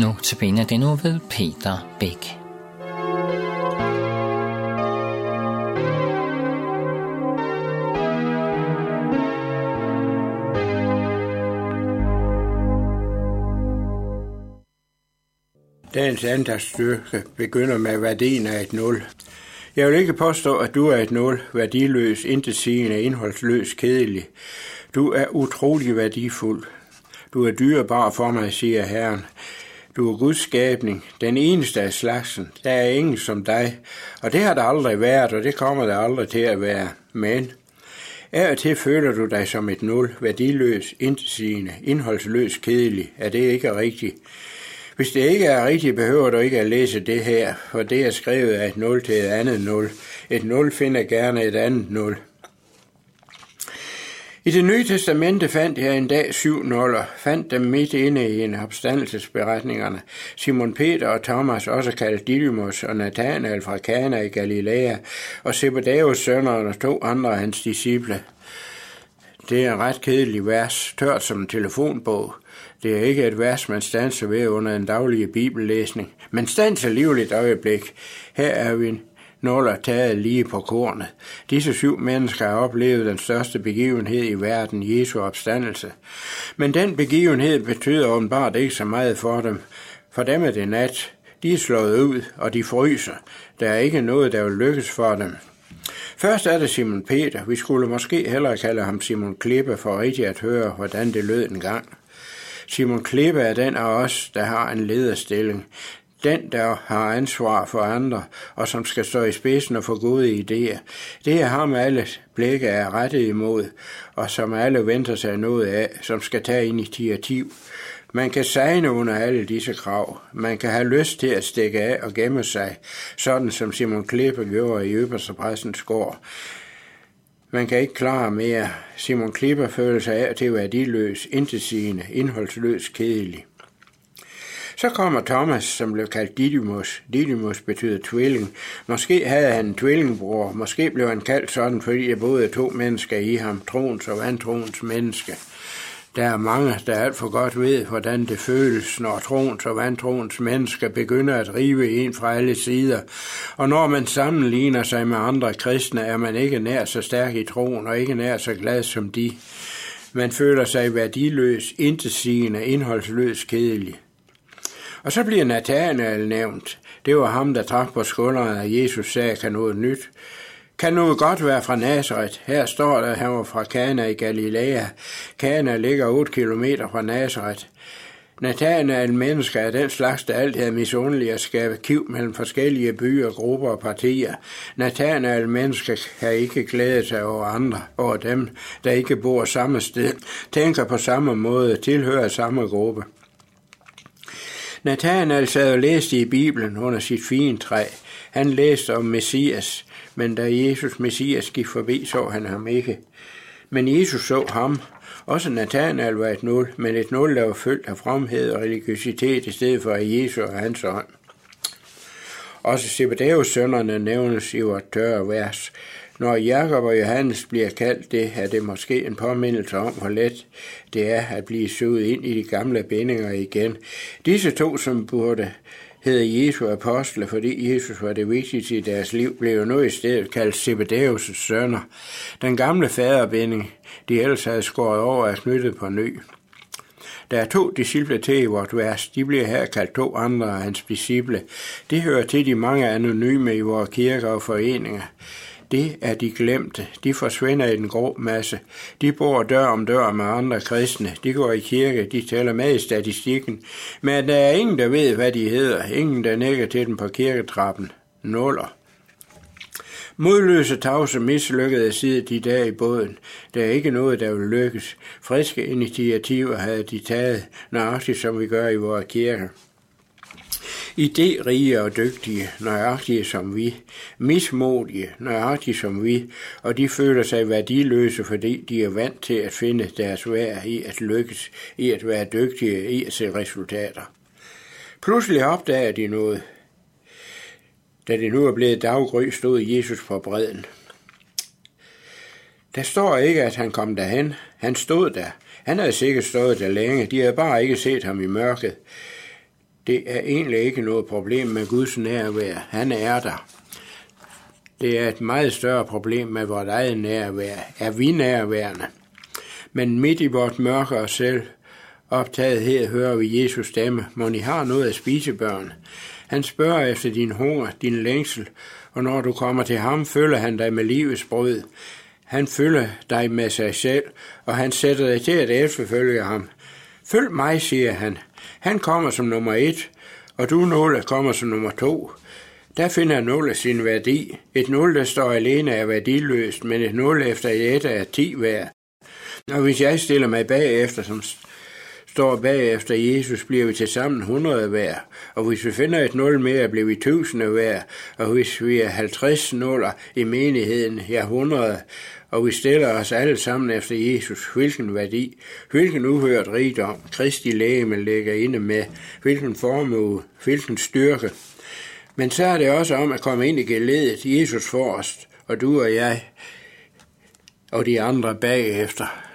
Nu til benet det nu ved Peter Bæk. Dagens andagsstyrke begynder med værdien af et nul. Jeg vil ikke påstå, at du er et nul, værdiløs, intetsigende, indholdsløs, kedelig. Du er utrolig værdifuld. Du er dyrebar for mig, siger Herren. Du er Guds skabning, den eneste af slagsen. Der er ingen som dig, og det har der aldrig været, og det kommer der aldrig til at være. Men af og til føler du dig som et nul, værdiløs, intetsigende, indholdsløs, kedelig. Er det ikke rigtigt? Hvis det ikke er rigtigt, behøver du ikke at læse det her, for det er skrevet af et nul til et andet nul. Et nul finder gerne et andet nul. I det nye testamente fandt jeg en dag syv nuller, fandt dem midt inde i en opstandelsesberetningerne. Simon Peter og Thomas, også kaldt Didymus, og Nathanael fra Kana i Galilea, og Zebedeus sønner og to andre af hans disciple. Det er en ret kedelig vers, tørt som en telefonbog. Det er ikke et vers, man stanser ved under en daglig bibellæsning. Men stanser livligt øjeblik. Her er vi nåler taget lige på kornet. Disse syv mennesker har oplevet den største begivenhed i verden, Jesu opstandelse. Men den begivenhed betyder åbenbart ikke så meget for dem. For dem er det nat. De er slået ud, og de fryser. Der er ikke noget, der vil lykkes for dem. Først er det Simon Peter. Vi skulle måske hellere kalde ham Simon Klippe for rigtigt at høre, hvordan det lød en gang. Simon Klippe er den af os, der har en lederstilling. Den, der har ansvar for andre, og som skal stå i spidsen og få gode idéer. Det er ham, alle blikke er rettet imod, og som alle venter sig noget af, som skal tage initiativ. Man kan sejne under alle disse krav. Man kan have lyst til at stikke af og gemme sig, sådan som Simon Klippe gjorde i Øberste Pressens gård. Man kan ikke klare mere. Simon Klipper føler sig af til at være værdiløs, intetsigende, indholdsløs, kedelig. Så kommer Thomas, som blev kaldt Didymus. Didymus betyder tvilling. Måske havde han en tvillingbror. Måske blev han kaldt sådan, fordi der boede to mennesker i ham, troens og vantroens menneske. Der er mange, der alt for godt ved, hvordan det føles, når troens og vantroens mennesker begynder at rive en fra alle sider. Og når man sammenligner sig med andre kristne, er man ikke nær så stærk i troen og ikke nær så glad som de. Man føler sig værdiløs, intetsigende, indholdsløs, kedelig. Og så bliver Nathanael nævnt. Det var ham, der trak på skulderen, at Jesus sagde, kan noget nyt. Kan noget godt være fra Nazareth? Her står der, at han var fra Kana i Galilea. Kana ligger 8 km fra Nazareth. Nathanael menneske er den slags, der altid er misundelig at skabe kiv mellem forskellige byer, grupper og partier. Nathanael menneske, kan ikke glæde sig over andre, over dem, der ikke bor samme sted, tænker på samme måde, tilhører samme gruppe. Nathanael sad og læste i Bibelen under sit fine træ. Han læste om Messias, men da Jesus Messias gik forbi, så han ham ikke. Men Jesus så ham. Også Nathanael var et nul, men et nul, der var fyldt af fromhed og religiøsitet i stedet for af Jesus og hans ånd. Også Zebedeus sønnerne nævnes i vores tørre vers. Når Jakob og Johannes bliver kaldt det, er det måske en påmindelse om, hvor let det er at blive suget ind i de gamle bindinger igen. Disse to, som burde hedder Jesu apostle, fordi Jesus var det vigtigste i deres liv, blev jo nu i stedet kaldt Zebedeus' sønner. Den gamle faderbinding, de ellers havde skåret over, er knyttet på ny. Der er to disciple til i vort vers. De bliver her kaldt to andre af hans disciple. Det hører til de mange anonyme i vores kirker og foreninger. Det er de glemte. De forsvinder i den grå masse. De bor dør om dør med andre kristne. De går i kirke. De tæller med i statistikken. Men der er ingen, der ved, hvad de hedder. Ingen, der nikker til den på kirketrappen. Nuller. Modløse tavse mislykkede sidder de der i båden. Der er ikke noget, der vil lykkes. Friske initiativer havde de taget, nøjagtigt som vi gør i vores kirke idérige og dygtige, nøjagtige som vi, mismodige, nøjagtige som vi, og de føler sig værdiløse, fordi de er vant til at finde deres værd i at lykkes, i at være dygtige, i at se resultater. Pludselig opdager de noget. Da det nu er blevet daggry, stod Jesus på bredden. Der står ikke, at han kom derhen. Han stod der. Han havde sikkert stået der længe. De havde bare ikke set ham i mørket. Det er egentlig ikke noget problem med Guds nærvær. Han er der. Det er et meget større problem med vores eget nærvær. Er vi nærværende? Men midt i vort mørke og selv optagethed hører vi Jesus stemme. Må I har noget at spise, børn? Han spørger efter din hunger, din længsel, og når du kommer til ham, følger han dig med livets brød. Han følger dig med sig selv, og han sætter dig til at efterfølge ham. Følg mig, siger han. Han kommer som nummer et, og du nåle kommer som nummer to. Der finder nåle sin værdi. Et nul, der står alene, er værdiløst, men et nul efter et er ti værd. Og hvis jeg stiller mig bagefter, som står bagefter Jesus, bliver vi til sammen 100 hver. Og hvis vi finder et nul mere, bliver vi 1000 hver. Og hvis vi er 50 nuller i menigheden, ja 100. Og vi stiller os alle sammen efter Jesus, hvilken værdi, hvilken uhørt rigdom, Kristi lægeme ligger inde med, hvilken formue, hvilken styrke. Men så er det også om at komme ind i geledet, Jesus forrest, og du og jeg, og de andre bagefter.